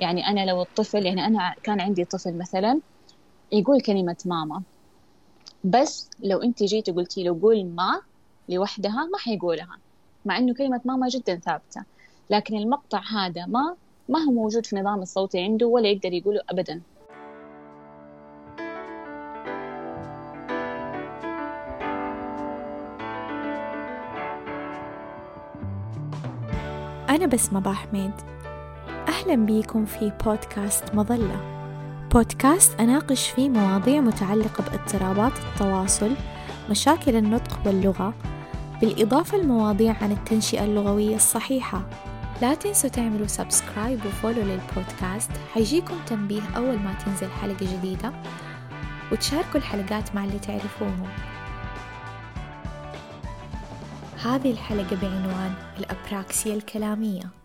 يعني أنا لو الطفل يعني أنا كان عندي طفل مثلا يقول كلمة ماما بس لو أنت جيتي قلتي له قول ما لوحدها ما حيقولها مع إنه كلمة ماما جدا ثابتة. لكن المقطع هذا ما ما هو موجود في النظام الصوتي عنده ولا يقدر يقوله أبدا. أنا بسمة حميد أهلا بيكم في بودكاست مظلة. بودكاست أناقش فيه مواضيع متعلقة باضطرابات التواصل مشاكل النطق واللغة بالإضافة لمواضيع عن التنشئة اللغوية الصحيحة. لا تنسوا تعملوا سبسكرايب وفولو للبودكاست حيجيكم تنبيه أول ما تنزل حلقة جديدة وتشاركوا الحلقات مع اللي تعرفوهم. هذه الحلقة بعنوان الأبراكسيا الكلامية.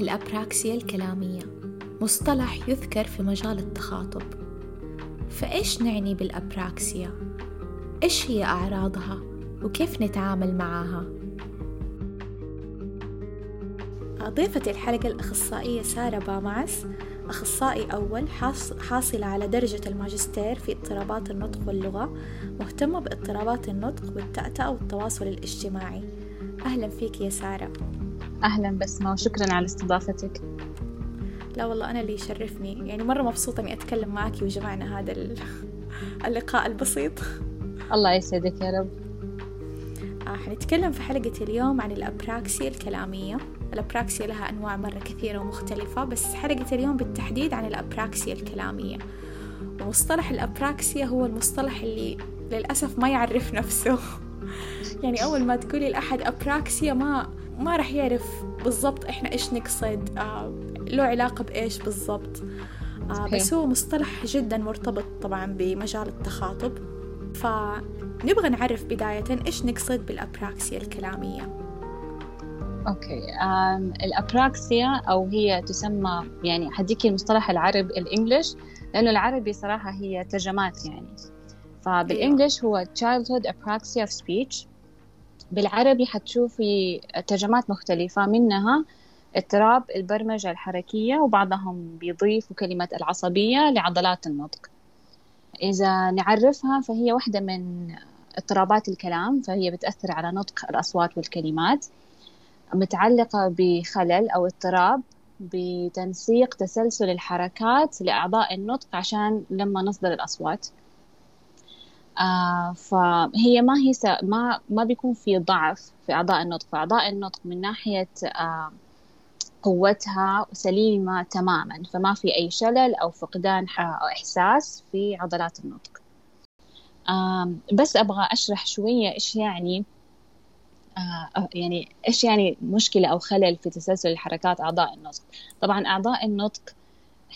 الأبراكسيا الكلامية مصطلح يذكر في مجال التخاطب فإيش نعني بالأبراكسيا؟ إيش هي أعراضها؟ وكيف نتعامل معها؟ ضيفة الحلقة الأخصائية سارة بامعس أخصائي أول حاصلة على درجة الماجستير في اضطرابات النطق واللغة مهتمة باضطرابات النطق والتأتأة والتواصل الاجتماعي أهلا فيك يا سارة أهلا بسمة وشكرا على استضافتك. لا والله أنا اللي يشرفني. يعني مرة مبسوطة إني أتكلم معك وجمعنا هذا اللقاء البسيط. الله يسعدك يا رب. آه حنتكلم في حلقة اليوم عن الأبراكسيا الكلامية. الأبراكسيا لها أنواع مرة كثيرة ومختلفة بس حلقة اليوم بالتحديد عن الأبراكسيا الكلامية. ومصطلح الأبراكسيا هو المصطلح اللي للأسف ما يعرف نفسه. يعني أول ما تقولي لأحد أبراكسيا ما ما راح يعرف بالضبط إحنا إيش نقصد آه له علاقة بإيش بالضبط. آه بس هو مصطلح جدا مرتبط طبعا بمجال التخاطب. فنبغى نعرف بداية إيش نقصد بالأبراكسيا الكلامية. أوكي. الأبراكسيا أو هي تسمى يعني حديكي المصطلح العربي الإنجليش لأنه العربي صراحة هي ترجمات يعني. فبالإنجليش هو childhood apraxia of speech. بالعربي حتشوفي ترجمات مختلفة منها اضطراب البرمجة الحركية وبعضهم بيضيفوا كلمة العصبية لعضلات النطق. إذا نعرفها فهي واحدة من اضطرابات الكلام فهي بتأثر على نطق الأصوات والكلمات. متعلقة بخلل أو اضطراب بتنسيق تسلسل الحركات لأعضاء النطق عشان لما نصدر الأصوات. آه فهي ما هي ما ما بيكون في ضعف في أعضاء النطق. فأعضاء النطق من ناحية آه قوتها سليمة تماما فما في أي شلل أو فقدان أو إحساس في عضلات النطق. بس أبغى أشرح شوية إيش يعني آه يعني إيش يعني مشكلة أو خلل في تسلسل الحركات أعضاء النطق. طبعا أعضاء النطق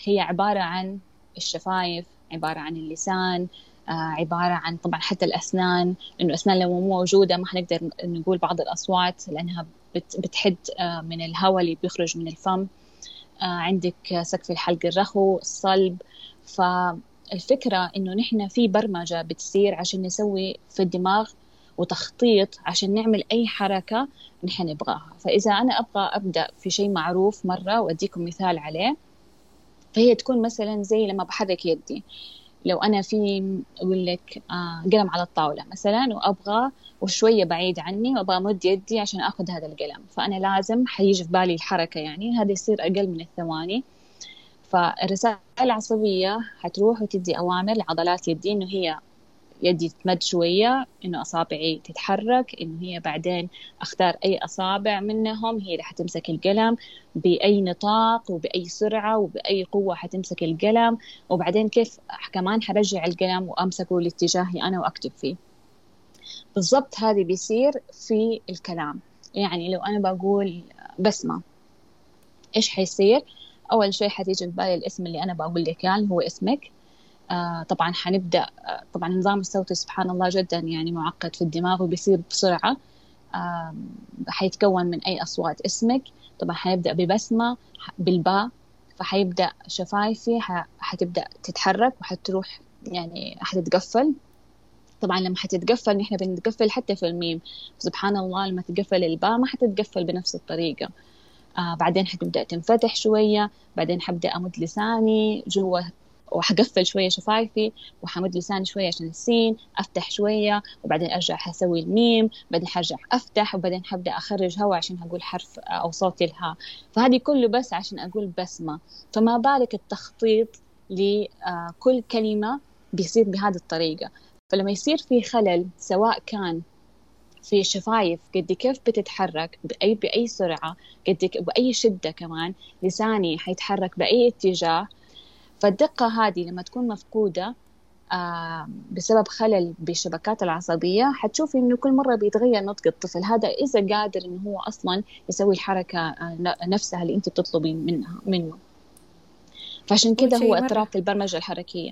هي عبارة عن الشفايف عبارة عن اللسان آه عبارة عن طبعا حتى الأسنان إنه الأسنان لو مو موجودة ما حنقدر نقول بعض الأصوات لأنها بتحد آه من الهواء اللي بيخرج من الفم. آه عندك سقف الحلق الرخو الصلب. فالفكرة إنه نحن في برمجة بتصير عشان نسوي في الدماغ وتخطيط عشان نعمل أي حركة نحن نبغاها. فإذا أنا أبغى أبدأ في شيء معروف مرة وأديكم مثال عليه فهي تكون مثلا زي لما بحرك يدي. لو أنا في أقول لك آه قلم على الطاولة مثلا وأبغى وشوية بعيد عني وأبغى أمد يدي عشان أخذ هذا القلم. فأنا لازم حيجي في بالي الحركة يعني هذا يصير أقل من الثواني. فالرسائل العصبية حتروح وتدي أوامر لعضلات يدي إنه هي يدي تمد شوية إنه أصابعي تتحرك إنه هي بعدين أختار أي أصابع منهم هي اللي حتمسك القلم بأي نطاق وبأي سرعة وبأي قوة حتمسك القلم. وبعدين كيف كمان حرجع القلم وأمسكه لاتجاهي أنا وأكتب فيه. بالضبط هذه بيصير في الكلام. يعني لو أنا بقول بسمة إيش حيصير؟ أول شيء حتيجي في بالي الاسم اللي أنا بقول لك يعني هو اسمك. طبعا حنبدأ آه طبعا النظام الصوتي سبحان الله جدا يعني معقد في الدماغ وبيصير بسرعة. آه حيتكون من أي أصوات اسمك. طبعا حنبدأ ببسمة بالباء. فحيبدأ شفايفي حتبدأ تتحرك وحتروح يعني حتتقفل. طبعا لما حتتقفل نحن بنتقفل حتى في الميم. سبحان الله لما تتقفل الباء ما حتتقفل بنفس الطريقة. آه بعدين حتبدأ تنفتح شوية. بعدين حبدأ أمد لساني جوا وحقفل شوية شفايفي وحمد لساني شوية عشان السين أفتح شوية وبعدين أرجع حسوي الميم بعدين حرجع أفتح وبعدين حبدأ أخرج هواء عشان أقول حرف أو صوت الها فهذه كله بس عشان أقول بسمة. فما بالك التخطيط لكل كلمة بيصير بهذه الطريقة. فلما يصير في خلل سواء كان في الشفايف قد كيف بتتحرك بأي بأي سرعة قد بأي شدة كمان لساني حيتحرك بأي اتجاه فالدقة هذه لما تكون مفقودة آه بسبب خلل بالشبكات العصبية حتشوفي إنه كل مرة بيتغير نطق الطفل. هذا إذا قادر إنه هو أصلا يسوي الحركة آه نفسها اللي أنت بتطلبي منها منه. فعشان كذا هو اضطراب في البرمجة الحركية.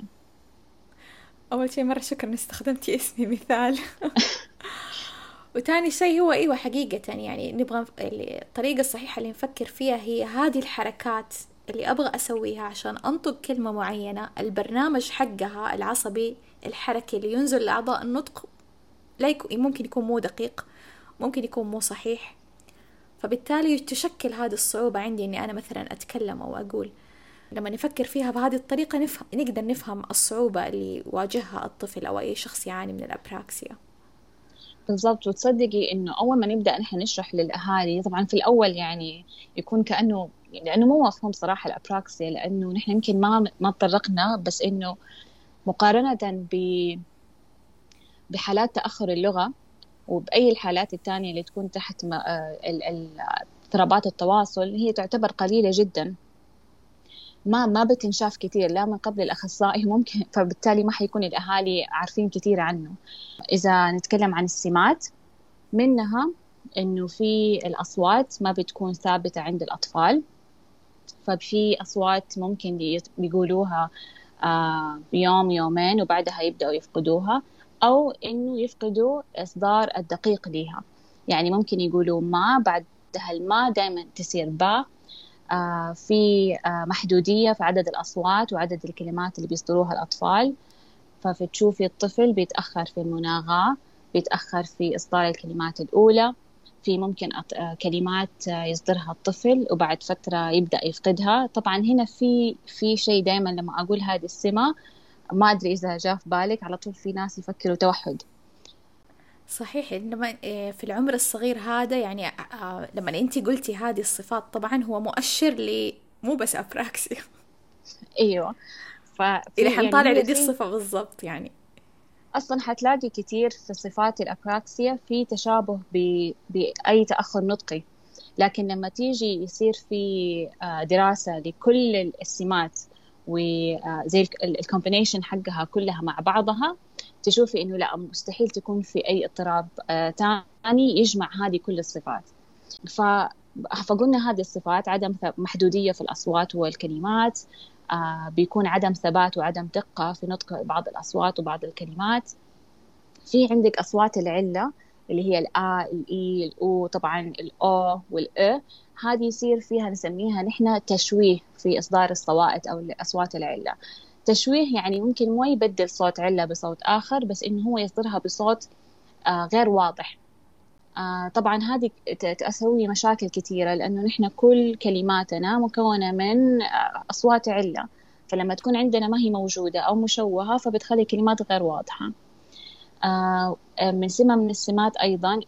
أول شيء مرة شكرا استخدمتي اسمي مثال. وتاني شيء هو أيوة حقيقة يعني نبغى الطريقة الصحيحة اللي نفكر فيها هي هذه الحركات اللي أبغى أسويها عشان أنطق كلمة معينة البرنامج حقها العصبي الحركي اللي ينزل لأعضاء النطق لا يكون ممكن يكون مو دقيق ممكن يكون مو صحيح. فبالتالي تشكل هذه الصعوبة عندي إني أنا مثلا أتكلم أو أقول. لما نفكر فيها بهذه الطريقة نفهم نقدر نفهم الصعوبة اللي واجهها الطفل أو أي شخص يعاني من الأبراكسيا. بالضبط وتصدقي إنه أول ما نبدأ نحن نشرح للأهالي طبعا في الأول يعني يكون كأنه لأنه مو مفهوم صراحة الابراكسيا لأنه نحن يمكن ما ما تطرقنا بس إنه مقارنة ب بحالات تأخر اللغة وبأي الحالات الثانية اللي تكون تحت اضطرابات التواصل هي تعتبر قليلة جدا. ما ما بتنشاف كثير لا من قبل الأخصائي ممكن فبالتالي ما حيكون الأهالي عارفين كثير عنه. إذا نتكلم عن السمات منها إنه في الأصوات ما بتكون ثابتة عند الأطفال. ففي أصوات ممكن بيقولوها آه، يوم يومين وبعدها يبدأوا يفقدوها أو إنه يفقدوا إصدار الدقيق لها يعني ممكن يقولوا ما بعدها الماء دائما تصير با. في آه، محدودية في عدد الأصوات وعدد الكلمات اللي بيصدروها الأطفال. فبتشوفي الطفل بيتأخر في المناغاة بيتأخر في إصدار الكلمات الأولى. في ممكن آه، كلمات يصدرها الطفل وبعد فترة يبدأ يفقدها. طبعا هنا في في شيء دائما لما أقول هذه السمة ما أدري إذا جاء في بالك على طول في ناس يفكروا توحد. صحيح. لما آه، في العمر الصغير هذا يعني آه، لما انت قلتي هذه الصفات طبعا هو مؤشر ل مو بس ابراكسيا أيوه. ف اللي حنطالع يعني لدي الصفة بالضبط يعني. أصلا حتلاقي كثير في صفات الابراكسيا في تشابه ب... بأي تأخر نطقي. لكن لما تيجي يصير في آه، دراسة لكل السمات وزي ال combination حقها كلها مع بعضها تشوفي إنه لا مستحيل تكون في أي اضطراب ثاني آه يجمع هذه كل الصفات. ف فقلنا هذه الصفات عدم محدودية في الأصوات والكلمات آه بيكون عدم ثبات وعدم دقة في نطق بعض الأصوات وبعض الكلمات. في عندك أصوات العلة اللي هي الآ الإي الأو طبعا الأو والأ هذه يصير فيها نسميها نحن تشويه في إصدار الصوائت أو أصوات العلة. تشويه يعني ممكن ما يبدل صوت علة بصوت آخر بس إنه هو يصدرها بصوت آه غير واضح. آه طبعا هذه تسوي مشاكل كثيرة لأنه نحن كل كلماتنا مكونة من آه أصوات علة. فلما تكون عندنا ما هي موجودة أو مشوهة فبتخلي كلمات غير واضحة. من سمة من السمات أيضا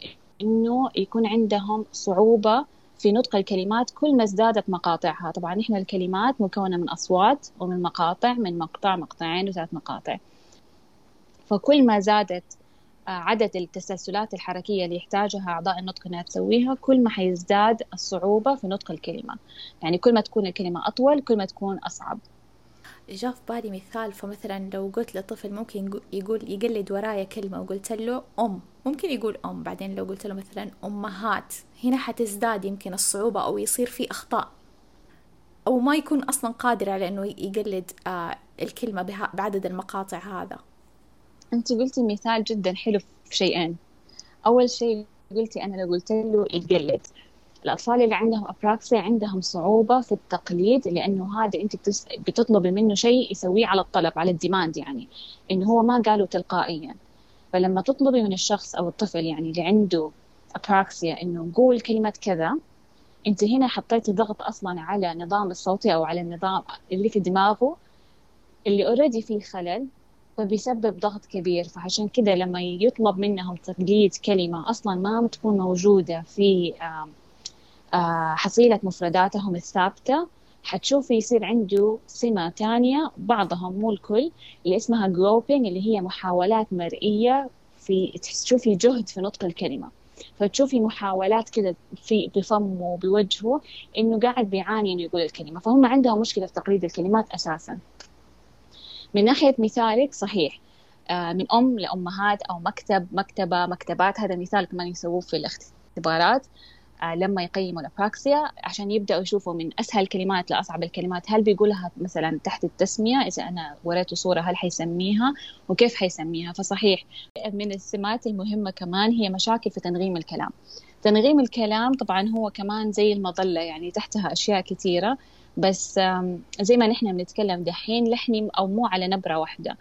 إنه يكون عندهم صعوبة في نطق الكلمات كل ما ازدادت مقاطعها. طبعا إحنا الكلمات مكونة من أصوات ومن مقاطع من مقطع مقطعين وثلاث مقاطع. فكل ما زادت آه، عدد التسلسلات الحركية اللي يحتاجها أعضاء النطق إنها تسويها كل ما حيزداد الصعوبة في نطق الكلمة. يعني كل ما تكون الكلمة أطول كل ما تكون أصعب. جاء في بالي مثال فمثلا لو قلت لطفل ممكن يقول يقلد ورايا كلمة وقلت له أم ممكن يقول أم بعدين لو قلت له مثلا أمهات هنا حتزداد يمكن الصعوبة أو يصير في أخطاء. أو ما يكون أصلا قادر على أنه يقلد آه الكلمة بعدد المقاطع هذا. أنت قلتي مثال جدا حلو في شيئين. أول شيء قلتي أنا لو قلت له يقلد. الأطفال اللي عندهم أبراكسيا عندهم صعوبة في التقليد لأنه هذا أنت بتطلبي منه شيء يسويه على الطلب على الديماند يعني إنه هو ما قاله تلقائيا. فلما تطلبي من الشخص أو الطفل يعني اللي عنده أبراكسيا إنه قول كلمة كذا أنت هنا حطيتي ضغط أصلا على النظام الصوتي أو على النظام اللي في دماغه اللي اوريدي فيه خلل فبيسبب ضغط كبير. فعشان كذا لما يطلب منهم تقليد كلمة أصلا ما تكون موجودة في حصيلة مفرداتهم الثابتة. حتشوفي يصير عنده سمة تانية بعضهم مو الكل اللي اسمها جروبينج اللي هي محاولات مرئية في تشوفي جهد في نطق الكلمة. فتشوفي محاولات كذا في بفمه وبوجهه إنه قاعد بيعاني إنه يقول الكلمة. فهم عندهم مشكلة في تقليد الكلمات أساسا. من ناحية مثالك صحيح. آه، من أم لأمهات أو مكتب مكتبة مكتبات هذا مثال كمان يسووه في الاختبارات. آه، لما يقيموا الأبراكسيا عشان يبدأوا يشوفوا من أسهل الكلمات لأصعب الكلمات. هل بيقولها مثلا تحت التسمية؟ إذا أنا وريته صورة هل حيسميها؟ وكيف حيسميها؟ فصحيح من السمات المهمة كمان هي مشاكل في تنغيم الكلام. تنغيم الكلام طبعا هو كمان زي المظلة يعني تحتها أشياء كثيرة. بس زي ما نحن بنتكلم دحين لحني أو مو على نبرة واحدة.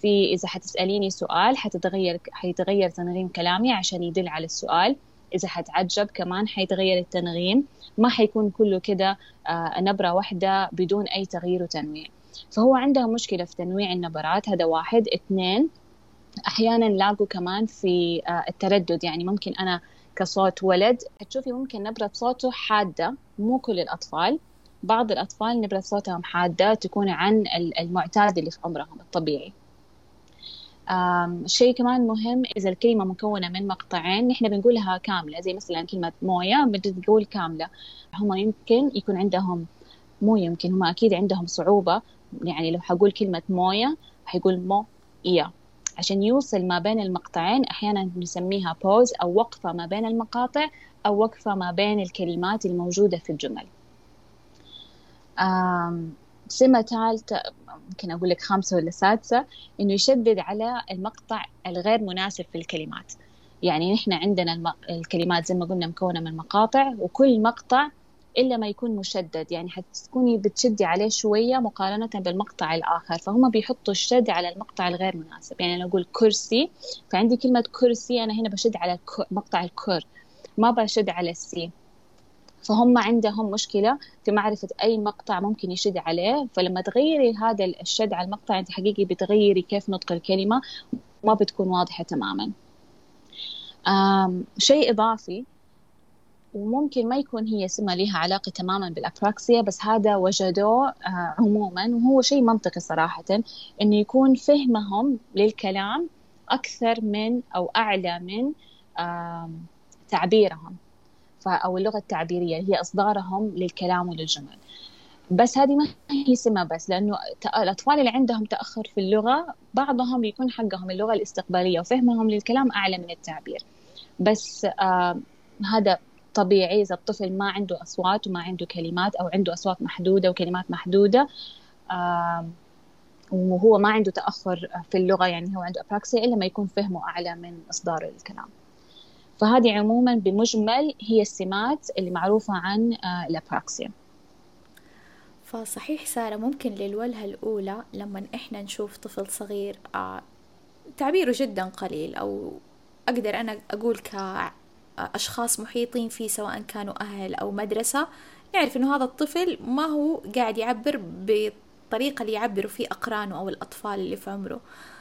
في إذا حتسأليني سؤال حتتغير حيتغير تنغيم كلامي عشان يدل على السؤال. إذا حتعجب كمان حيتغير التنغيم ما حيكون كله كده آه، نبرة واحدة بدون أي تغيير وتنويع. فهو عنده مشكلة في تنويع النبرات هذا واحد. اثنين أحيانا لاقوا كمان في آه، التردد. يعني ممكن أنا كصوت ولد تشوفي ممكن نبرة صوته حادة مو كل الأطفال. بعض الأطفال نبرة صوتهم حادة تكون عن المعتاد اللي في عمرهم الطبيعي. شيء كمان مهم إذا الكلمة مكونة من مقطعين نحن بنقولها كاملة زي مثلا كلمة موية بتقول كاملة. هم يمكن يكون عندهم مو يمكن هم أكيد عندهم صعوبة. يعني لو حقول كلمة موية حيقول مو إيا عشان يوصل ما بين المقطعين أحيانا نسميها بوز أو وقفة ما بين المقاطع أو وقفة ما بين الكلمات الموجودة في الجمل. سمة ثالثة ممكن أقول لك خامسة ولا سادسة إنه يشدد على المقطع الغير مناسب في الكلمات. يعني نحن عندنا الكلمات زي ما قلنا مكونة من مقاطع وكل مقطع إلا ما يكون مشدد. يعني حتكوني بتشدي عليه شوية مقارنة بالمقطع الآخر فهم بيحطوا الشد على المقطع الغير مناسب. يعني أنا أقول كرسي فعندي كلمة كرسي أنا هنا بشد على مقطع الكر ما بشد على السي. فهم عندهم مشكلة في معرفة أي مقطع ممكن يشد عليه فلما تغيري هذا الشد على المقطع أنت حقيقي بتغيري كيف نطق الكلمة ما بتكون واضحة تماما. شيء إضافي وممكن ما يكون هي سمة لها علاقة تماما بالأبراكسيا بس هذا وجدوه آه، عموما وهو شيء منطقي صراحة إنه يكون فهمهم للكلام أكثر من أو أعلى من تعبيرهم. أو اللغة التعبيرية هي إصدارهم للكلام وللجمل بس هذه ما هي سمة بس لأنه الأطفال اللي عندهم تأخر في اللغة بعضهم يكون حقهم اللغة الاستقبالية وفهمهم للكلام أعلى من التعبير. بس آه هذا طبيعي إذا الطفل ما عنده أصوات وما عنده كلمات أو عنده أصوات محدودة وكلمات محدودة آه وهو ما عنده تأخر في اللغة يعني هو عنده أبراكسيا إلا ما يكون فهمه أعلى من إصداره للكلام فهذه عموما بمجمل هي السمات اللي معروفة عن آه، الأبراكسيا فصحيح سارة ممكن للولهة الأولى لما إحنا نشوف طفل صغير آه، تعبيره جدا قليل أو أقدر أنا أقول كأشخاص محيطين فيه سواء كانوا أهل أو مدرسة نعرف إنه هذا الطفل ما هو قاعد يعبر بالطريقة اللي يعبروا فيه أقرانه أو الأطفال اللي في عمره.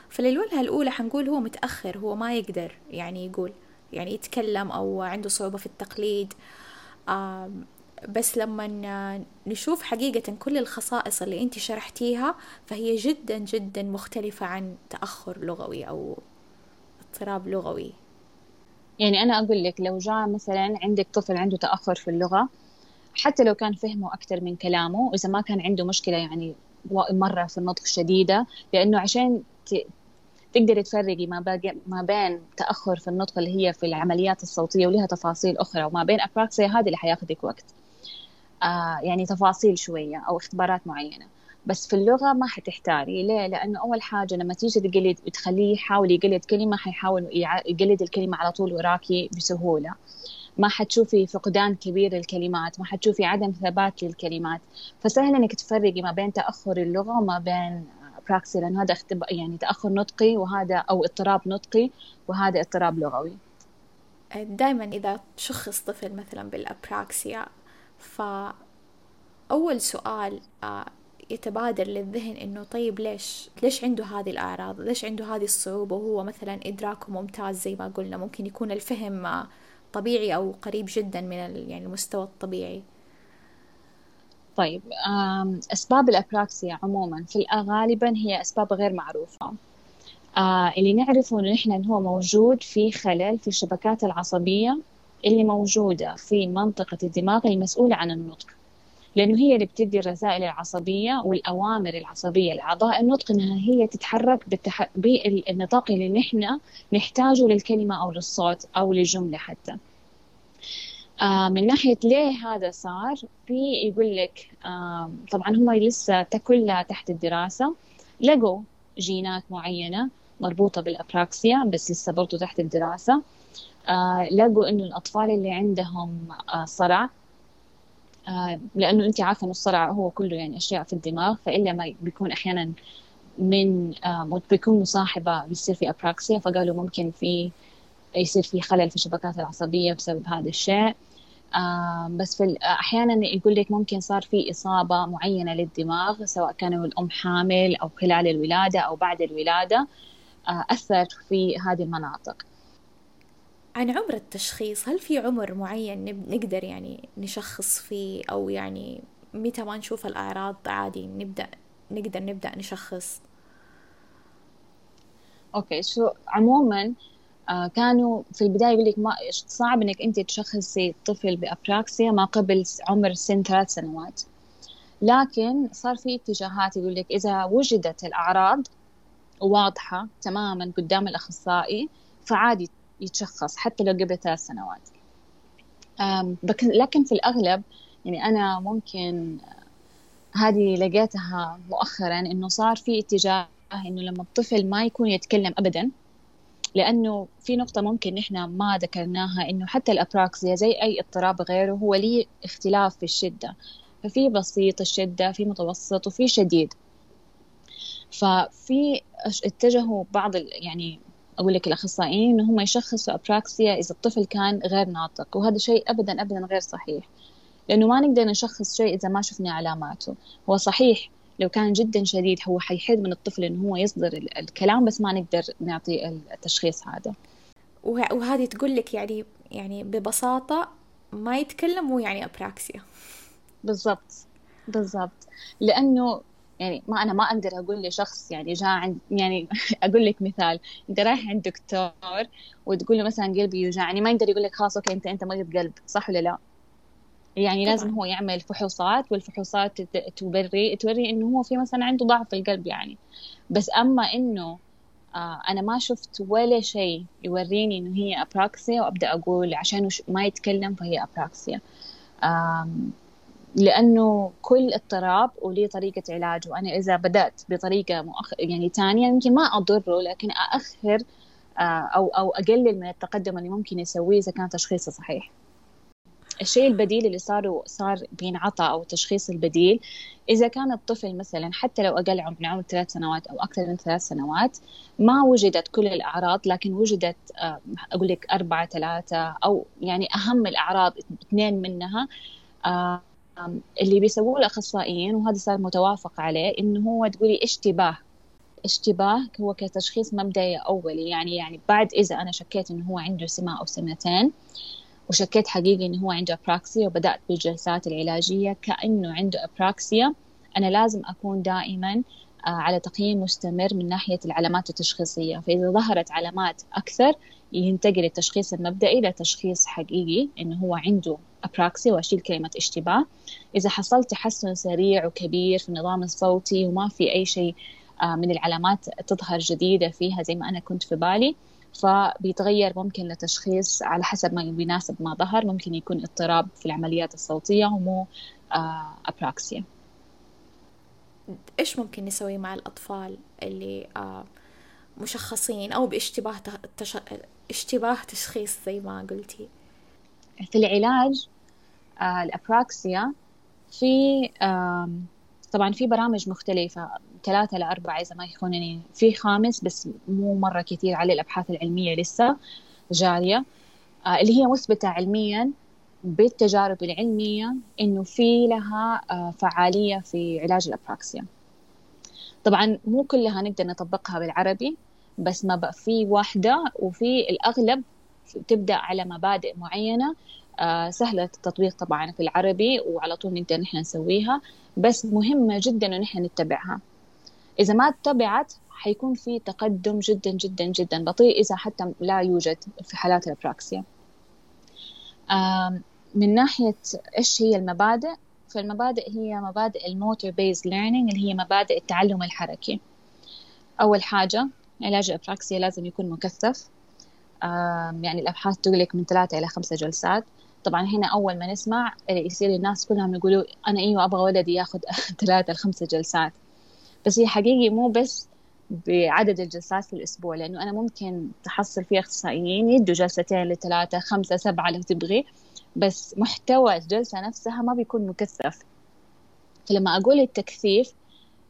فللولهة الأولى حنقول هو متأخر هو ما يقدر يعني يقول. يعني يتكلم أو عنده صعوبة في التقليد. بس لما نشوف حقيقة كل الخصائص اللي أنت شرحتيها فهي جدا جدا مختلفة عن تأخر لغوي أو اضطراب لغوي. يعني أنا أقول لك لو جاء مثلا عندك طفل عنده تأخر في اللغة حتى لو كان فهمه أكثر من كلامه إذا ما كان عنده مشكلة يعني مرة في النطق شديدة لأنه عشان تقدري تفرقي ما, ما بين تأخر في النطق اللي هي في العمليات الصوتية ولها تفاصيل أخرى وما بين أبراكسيا هذه اللي حياخذك وقت. آه يعني تفاصيل شوية أو اختبارات معينة. بس في اللغة ما حتحتاري. ليه؟ لأنه أول حاجة لما تيجي تقلد تخليه يحاول يقلد كلمة حيحاول يقلد الكلمة على طول وراكي بسهولة. ما حتشوفي فقدان كبير للكلمات ما حتشوفي عدم ثبات للكلمات. فسهل إنك تفرقي ما بين تأخر اللغة وما بين أبراكسيا لأنه هذا يعني تأخر نطقي وهذا أو اضطراب نطقي وهذا اضطراب لغوي. دائما إذا شخص طفل مثلا بالأبراكسيا فأول سؤال آه، يتبادر للذهن إنه طيب ليش ليش عنده هذه الأعراض؟ ليش عنده هذه الصعوبة؟ وهو مثلا إدراكه ممتاز زي ما قلنا ممكن يكون الفهم آه، طبيعي أو قريب جدا من يعني المستوى الطبيعي. طيب أسباب الأبراكسيا عموما في غالبا هي أسباب غير معروفة. آه اللي نعرفه إنه نحن إنه هو موجود في خلل في الشبكات العصبية اللي موجودة في منطقة الدماغ المسؤولة عن النطق. لأنه هي اللي بتدي الرسائل العصبية والأوامر العصبية لأعضاء النطق إنها هي تتحرك بالتح... بالنطاق اللي نحن نحتاجه للكلمة أو للصوت أو للجملة حتى. آه من ناحية ليه هذا صار في يقول لك آه طبعا هم لسه كلها تحت الدراسة. لقوا جينات معينة مربوطة بالأبراكسيا بس لسه برضو تحت الدراسة. آه لقوا إنه الأطفال اللي عندهم آه صرع آه لأنه أنت عارفة إنه الصرع هو كله يعني أشياء في الدماغ فإلا ما بيكون أحيانا من آه بيكون مصاحبة بيصير في أبراكسيا فقالوا ممكن في يصير في خلل في الشبكات العصبية بسبب هذا الشيء. بس في أحيانا يقول لك ممكن صار في إصابة معينة للدماغ سواء كان الأم حامل أو خلال الولادة أو بعد الولادة آه أثر في هذه المناطق. عن عمر التشخيص هل في عمر معين نقدر يعني نشخص فيه؟ أو يعني متى ما نشوف الأعراض عادي نبدأ نقدر نبدأ نشخص؟ أوكي شو عموما آه كانوا في البداية يقول لك ما صعب إنك أنت تشخصي طفل بأبراكسيا ما قبل عمر سن ثلاث سنوات. لكن صار في اتجاهات يقول لك إذا وجدت الأعراض واضحة تماما قدام الأخصائي فعادي يتشخص حتى لو قبل ثلاث سنوات. لكن في الأغلب يعني أنا ممكن هذه لقيتها مؤخرا إنه صار في اتجاه إنه لما الطفل ما يكون يتكلم أبدا لأنه في نقطة ممكن نحن ما ذكرناها إنه حتى الأبراكسيا زي أي اضطراب غيره هو ليه اختلاف في الشدة. ففي بسيط الشدة في متوسط وفي شديد. ففي اتجهوا بعض يعني أقول لك الأخصائيين إن هم يشخصوا أبراكسيا إذا الطفل كان غير ناطق وهذا شيء أبدا أبدا غير صحيح. لأنه ما نقدر نشخص شيء إذا ما شفنا علاماته. هو صحيح لو كان جدا شديد هو حيحد من الطفل إنه هو يصدر الكلام بس ما نقدر نعطي التشخيص هذا. وهذه تقول لك يعني يعني ببساطة ما يتكلم مو يعني أبراكسيا. بالضبط. بالضبط. لأنه يعني ما أنا ما أقدر أقول لشخص يعني جاء عند يعني أقول لك مثال. أنت رايح عند دكتور وتقول له مثلا قلبي يوجعني ما يقدر يقول لك خلاص أوكي أنت أنت مريض قلب صح ولا لا؟ يعني طبعا. لازم هو يعمل فحوصات والفحوصات توري توري إنه هو في مثلا عنده ضعف في القلب يعني. بس أما إنه آه أنا ما شفت ولا شيء يوريني إنه هي ابراكسيا وأبدأ أقول عشان ما يتكلم فهي ابراكسيا لأنه كل اضطراب وليه طريقة علاج. وأنا إذا بدأت بطريقة مؤخ... يعني ثانية يمكن ما أضره لكن أأخر آه أو أو أقلل من التقدم اللي ممكن يسويه إذا كان تشخيصه صحيح. الشيء البديل اللي صار صار بينعطى أو التشخيص البديل إذا كان الطفل مثلا حتى لو أقل عمر من عمر ثلاث سنوات أو أكثر من ثلاث سنوات ما وجدت كل الأعراض لكن وجدت آه، أقول لك أربعة ثلاثة أو يعني أهم الأعراض اثنين منها اللي بيسووه الأخصائيين وهذا صار متوافق عليه إنه هو تقولي اشتباه. اشتباه هو كتشخيص مبدئي أولي يعني يعني بعد إذا أنا شكيت إنه هو عنده سمه أو سمتين وشكيت حقيقي إنه هو عنده أبراكسيا وبدأت بالجلسات العلاجية. كأنه عنده أبراكسيا أنا لازم أكون دائما آه، على تقييم مستمر من ناحية العلامات التشخيصية. فإذا ظهرت علامات أكثر ينتقل التشخيص المبدئي لتشخيص حقيقي إنه هو عنده أبراكسيا وأشيل كلمة اشتباه. إذا حصل تحسن سريع وكبير في النظام الصوتي وما في أي شيء آه، من العلامات تظهر جديدة فيها زي ما أنا كنت في بالي فبيتغير ممكن لتشخيص على حسب ما بيناسب ما ظهر. ممكن يكون اضطراب في العمليات الصوتية ومو آه أبراكسيا إيش ممكن نسوي مع الأطفال اللي آه مشخصين أو باشتباه تش... اشتباه تشخيص زي ما قلتي؟ في العلاج آه الأبراكسيا في آه طبعا في برامج مختلفة. ثلاثة لأربعة إذا ما يخونني في خامس بس مو مرة كثير على الأبحاث العلمية لسه جارية. آه، اللي هي مثبتة علميا بالتجارب العلمية إنه في لها آه، فعالية في علاج الأبراكسيا. طبعا مو كلها نقدر نطبقها بالعربي بس ما بقى في واحدة وفي الأغلب تبدأ على مبادئ معينة. آه سهلة التطبيق طبعا في العربي وعلى طول نقدر نحن نسويها بس مهمة جدا إنه نحن نتبعها. إذا ما اتبعت حيكون في تقدم جدا جدا جدا. بطيء إذا حتى لا يوجد في حالات الأبراكسيا آه من ناحية إيش هي المبادئ؟ فالمبادئ هي مبادئ ال motor based learning اللي هي مبادئ التعلم الحركي. أول حاجة علاج الأبراكسيا لازم يكون مكثف. يعني الأبحاث تقول لك من ثلاثة إلى خمسة جلسات. طبعا هنا أول ما نسمع يصير الناس كلهم يقولوا أنا أيوة أبغى ولدي ياخذ ثلاثة لخمسة جلسات. بس هي حقيقي مو بس بعدد الجلسات في الأسبوع لأنه أنا ممكن تحصل في أخصائيين يدوا جلستين لثلاثة خمسة سبعة لو تبغي بس محتوى الجلسة نفسها ما بيكون مكثف. فلما أقول التكثيف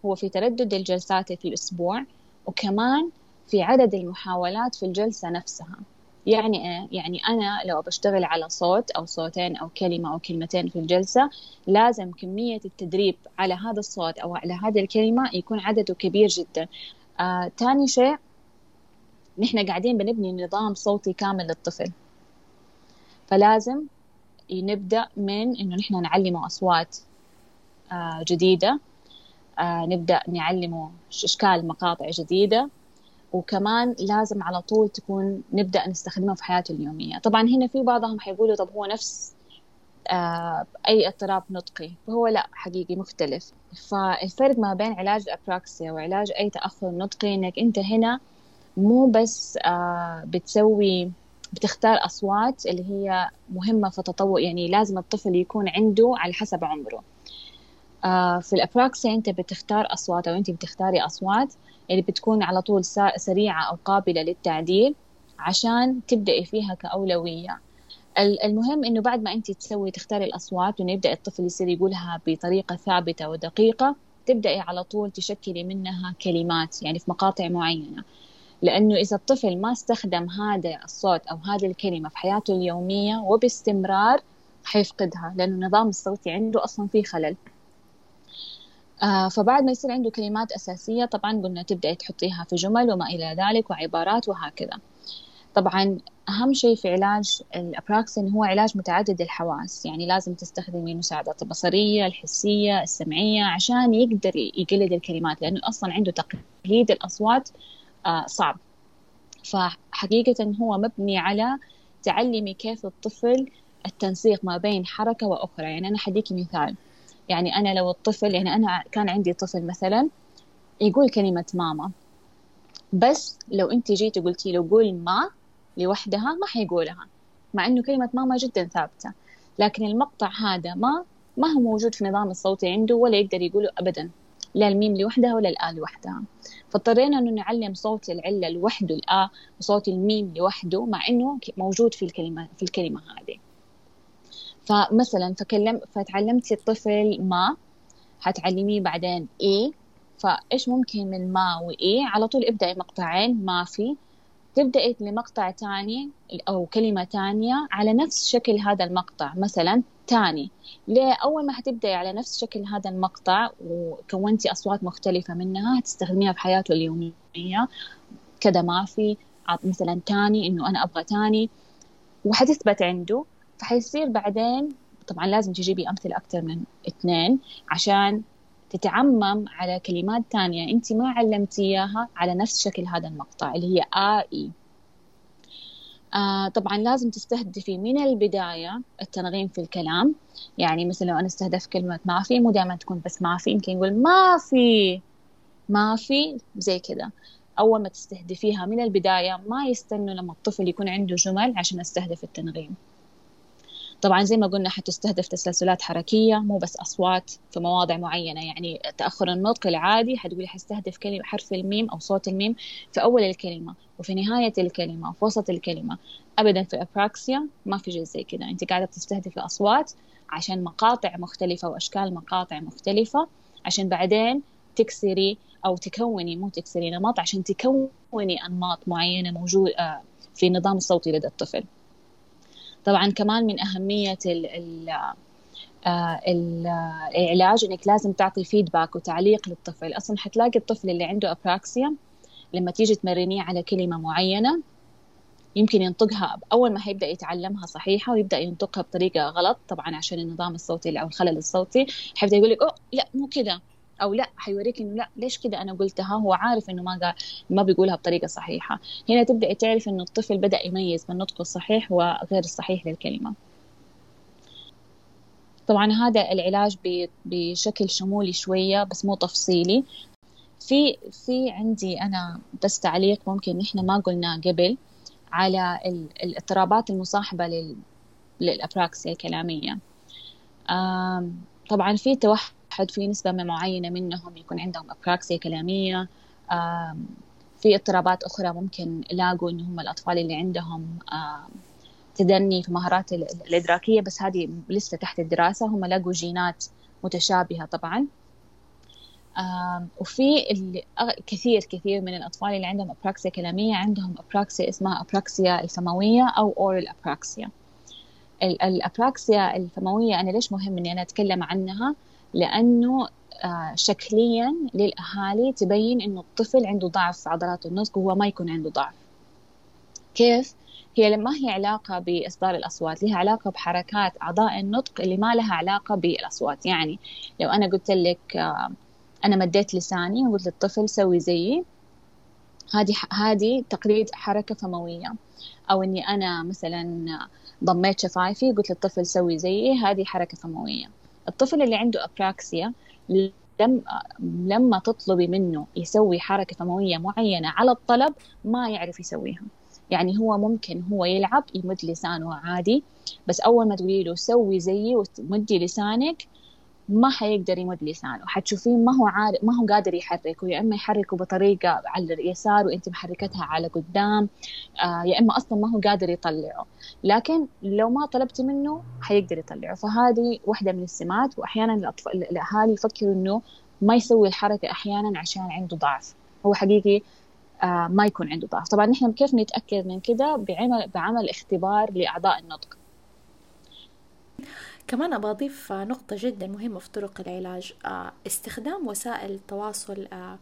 هو في تردد الجلسات في الأسبوع وكمان في عدد المحاولات في الجلسة نفسها. يعني إيه؟ يعني أنا لو بشتغل على صوت أو صوتين أو كلمة أو كلمتين في الجلسة لازم كمية التدريب على هذا الصوت أو على هذه الكلمة يكون عدده كبير جدا. آه، تاني شيء نحن قاعدين بنبني نظام صوتي كامل للطفل. فلازم نبدأ من إنه نحن نعلمه أصوات آه جديدة. آه نبدأ نعلمه أشكال مقاطع جديدة. وكمان لازم على طول تكون نبدأ نستخدمها في حياته اليومية. طبعا هنا في بعضهم حيقولوا طب هو نفس آه أي اضطراب نطقي فهو لا حقيقي مختلف. فالفرق ما بين علاج الأبراكسيا وعلاج أي تأخر نطقي إنك أنت هنا مو بس آه بتسوي بتختار أصوات اللي هي مهمة في تطور يعني لازم الطفل يكون عنده على حسب عمره. في الأبراكسيا أنت بتختار أصوات أو أنت بتختاري أصوات اللي بتكون على طول سريعة أو قابلة للتعديل عشان تبدأي فيها كأولوية. المهم إنه بعد ما أنت تسوي تختاري الأصوات وإنه يبدأ الطفل يصير يقولها بطريقة ثابتة ودقيقة تبدأي على طول تشكلي منها كلمات يعني في مقاطع معينة. لأنه إذا الطفل ما استخدم هذا الصوت أو هذه الكلمة في حياته اليومية وباستمرار حيفقدها لأنه النظام الصوتي عنده أصلا فيه خلل. آه فبعد ما يصير عنده كلمات أساسية طبعا قلنا تبدأي تحطيها في جمل وما إلى ذلك وعبارات وهكذا. طبعا أهم شيء في علاج الأبراكسين هو علاج متعدد الحواس. يعني لازم تستخدمي المساعدات البصرية الحسية السمعية عشان يقدر يقلد الكلمات لأنه أصلا عنده تقليد الأصوات آه صعب. فحقيقة هو مبني على تعلمي كيف الطفل التنسيق ما بين حركة وأخرى. يعني أنا حديكي مثال. يعني أنا لو الطفل يعني أنا كان عندي طفل مثلا يقول كلمة ماما بس لو أنت جيتي قلتي له قول ما لوحدها ما حيقولها مع إنه كلمة ماما جدا ثابتة. لكن المقطع هذا ما ما هو موجود في النظام الصوتي عنده ولا يقدر يقوله أبدا لا الميم لوحدها ولا الآ لوحدها. فاضطرينا إنه نعلم صوت العلة لوحده الآ وصوت الميم لوحده مع إنه موجود في الكلمة في الكلمة هذه. فمثلا فكلم فتعلمتي الطفل ما حتعلميه بعدين إيه فإيش ممكن من ما وإيه على طول ابدأي مقطعين ما في. تبدأي لمقطع تاني أو كلمة تانية على نفس شكل هذا المقطع. مثلا تاني. ليه؟ أول ما حتبدأي على نفس شكل هذا المقطع وكونتي أصوات مختلفة منها هتستخدميها في حياته اليومية. كذا ما في. مثلا تاني إنه أنا أبغى تاني. وحتثبت عنده. فحيصير بعدين طبعا لازم تجيبي أمثلة أكثر من اثنين عشان تتعمم على كلمات تانية أنت ما علمتيها على نفس شكل هذا المقطع اللي هي آ إي. آه طبعا لازم تستهدفي من البداية التنغيم في الكلام. يعني مثلا لو أنا استهدف كلمة ما في مو دائما تكون بس ما في يمكن يقول ما في ما في زي كذا. أول ما تستهدفيها من البداية ما يستنوا لما الطفل يكون عنده جمل عشان أستهدف التنغيم. طبعا زي ما قلنا حتستهدف تسلسلات حركية مو بس أصوات في مواضع معينة. يعني تأخر النطق العادي حتقولي حستهدف كلمة حرف الميم أو صوت الميم في أول الكلمة وفي نهاية الكلمة وفي وسط الكلمة. أبدا في أبراكسيا ما في شيء زي كذا. أنت قاعدة بتستهدفي أصوات عشان مقاطع مختلفة وأشكال مقاطع مختلفة عشان بعدين تكسري أو تكوني مو تكسري نمط عشان تكوني أنماط معينة موجود آه، في النظام الصوتي لدى الطفل. طبعا كمان من أهمية ال ال آه، العلاج إنك لازم تعطي فيدباك وتعليق للطفل. أصلا حتلاقي الطفل اللي عنده ابراكسيا لما تيجي تمرنيه على كلمة معينة يمكن ينطقها أول ما هيبدأ يتعلمها صحيحة ويبدأ ينطقها بطريقة غلط طبعا عشان النظام الصوتي أو الخلل الصوتي حيبدأ يقول لك أوه لا مو كده. أو لا حيوريك إنه لا ليش كده؟ أنا قلتها هو عارف إنه ما قال ما بيقولها بطريقة صحيحة. هنا تبدأ تعرف إنه الطفل بدأ يميز بين النطق الصحيح وغير الصحيح للكلمة. طبعا هذا العلاج بشكل شمولي شوية بس مو تفصيلي. في في عندي أنا بس تعليق ممكن نحن ما قلناه قبل على الاضطرابات المصاحبة لل... للأبراكسيا الكلامية. طبعا في توحد في نسبة معينة منهم يكون عندهم أبراكسيا كلامية في اضطرابات أخرى ممكن لاقوا إن هم الأطفال اللي عندهم تدني في مهارات الإدراكية بس هذه لسه تحت الدراسة. هم لقوا جينات متشابهة طبعا. وفي كثير كثير من الأطفال اللي عندهم أبراكسيا كلامية عندهم أبراكسيا اسمها أبراكسيا الفموية أو أورال أبراكسيا الأبراكسيا الفموية أنا ليش مهم إني أنا أتكلم عنها؟ لأنه آه، شكليا للأهالي تبين إنه الطفل عنده ضعف في عضلات النطق وهو ما يكون عنده ضعف. كيف؟ هي ما هي علاقة بإصدار الأصوات لها علاقة بحركات أعضاء النطق اللي ما لها علاقة بالأصوات. يعني لو أنا قلت لك آه، أنا مديت لساني وقلت للطفل سوي زيي هذه هذه تقليد حركة فموية. أو إني أنا مثلا ضميت شفايفي قلت للطفل سوي زيي هذه حركة فموية. الطفل اللي عنده أبراكسيا لما لما تطلبي منه يسوي حركة فموية معينة على الطلب ما يعرف يسويها. يعني هو ممكن هو يلعب يمد لسانه عادي بس أول ما تقولي له سوي زيي وتمدي لسانك ما حيقدر يمد لسانه. حتشوفين ما هو عارف ما هو قادر يحركه يا إما يحركه بطريقة على اليسار وأنت محركتها على قدام آه يا إما أصلا ما هو قادر يطلعه. لكن لو ما طلبتي منه حيقدر يطلعه. فهذه واحدة من السمات واحيانا الاطفال الأهالي يفكروا إنه ما يسوي الحركة أحيانا عشان عنده ضعف. هو حقيقي آه ما يكون عنده ضعف. طبعا نحن كيف نتأكد من كده؟ بعمل بعمل اختبار لأعضاء النطق. كمان أبغى أضيف نقطة جدا مهمة في طرق العلاج. آه، استخدام وسائل التواصل آه،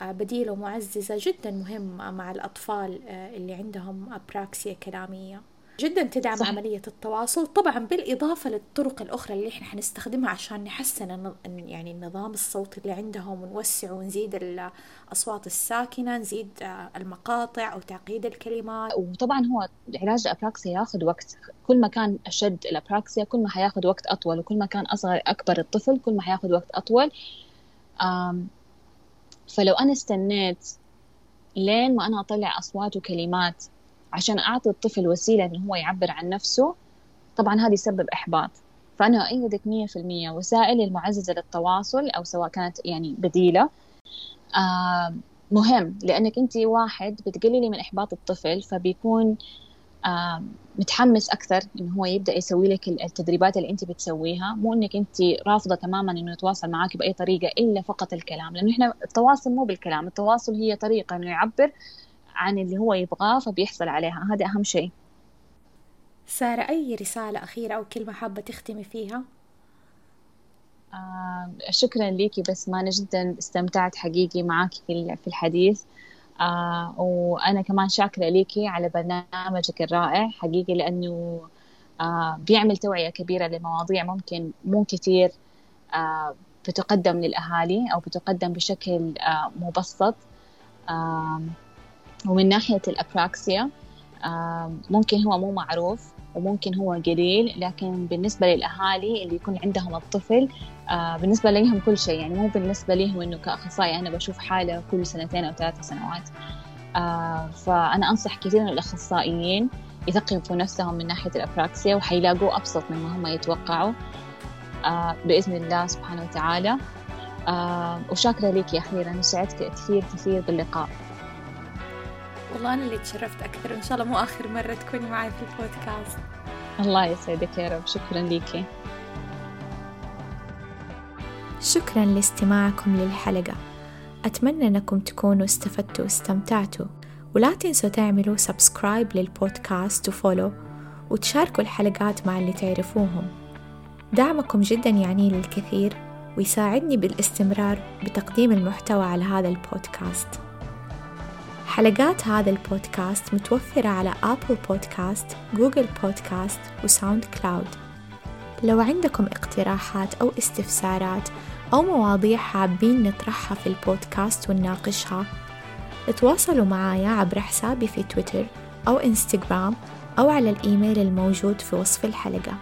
آه، بديلة ومعززة جدا مهم مع الأطفال اللي عندهم أبراكسيا كلامية. جدا تدعم صح. عملية التواصل طبعا بالإضافة للطرق الأخرى اللي إحنا حنستخدمها عشان نحسن يعني النظام الصوتي اللي عندهم ونوسع ونزيد الأصوات الساكنة نزيد المقاطع أو تعقيد الكلمات. وطبعا هو علاج الأبراكسيا ياخذ وقت. كل ما كان أشد الأبراكسيا كل ما حياخذ وقت أطول وكل ما كان أصغر أكبر الطفل كل ما حياخذ وقت أطول. فلو أنا استنيت لين ما أنا أطلع أصوات وكلمات عشان أعطي الطفل وسيلة إنه هو يعبر عن نفسه طبعا هذا يسبب أيدك مية في المية وسائل المعززة للتواصل أو سواء كانت يعني بديلة آه مهم. لأنك أنت واحد بتقللي من إحباط الطفل فبيكون آه متحمس أكثر إنه هو يبدأ يسوي لك التدريبات اللي أنت بتسويها. مو إنك أنت رافضة تماما إنه يتواصل معك بأي طريقة إلا فقط الكلام. لأنه إحنا التواصل مو بالكلام التواصل هي طريقة إنه يعبر عن اللي هو يبغاه فبيحصل عليها. هذا أهم شيء. سارة أي رسالة أخيرة أو كلمة حابة تختمي فيها؟ آه شكرا ليكي بس ما أنا جدا استمتعت حقيقي معك في الحديث. آه وأنا كمان شاكرة ليكي على برنامجك الرائع حقيقي لأنه آه بيعمل توعية كبيرة لمواضيع ممكن مو كثير آه بتقدم للأهالي أو بتقدم بشكل آه مبسط. آه ومن ناحية الأبراكسيا ممكن هو مو معروف وممكن هو قليل لكن بالنسبة للأهالي اللي يكون عندهم الطفل بالنسبة لهم كل شيء يعني مو بالنسبة لهم إنه كأخصائي أنا بشوف حالة كل سنتين أو ثلاث سنوات. فأنا أنصح كثير من الأخصائيين يثقفوا نفسهم من ناحية الأبراكسيا وحيلاقوه أبسط مما هم يتوقعوا بإذن الله سبحانه وتعالى. وشاكرة لك أخيرا وسعدت كثير كثير باللقاء. والله أنا اللي تشرفت أكثر. وإن شاء الله مو آخر مرة تكوني معي في البودكاست. الله يسعدك يا رب. شكرا ليكي. شكرا لاستماعكم للحلقة. أتمنى أنكم تكونوا استفدتوا واستمتعتوا. ولا تنسوا تعملوا subscribe للبودكاست و follow وتشاركوا الحلقات مع اللي تعرفوهم. دعمكم جدا يعني لي الكثير ويساعدني بالاستمرار بتقديم المحتوى على هذا البودكاست. حلقات هذا البودكاست متوفرة على Apple Podcast، Google Podcast و SoundCloud لو عندكم اقتراحات أو استفسارات أو مواضيع حابين نطرحها في البودكاست ونناقشها تواصلوا معايا عبر حسابي في تويتر أو إنستغرام أو على الإيميل الموجود في وصف الحلقة.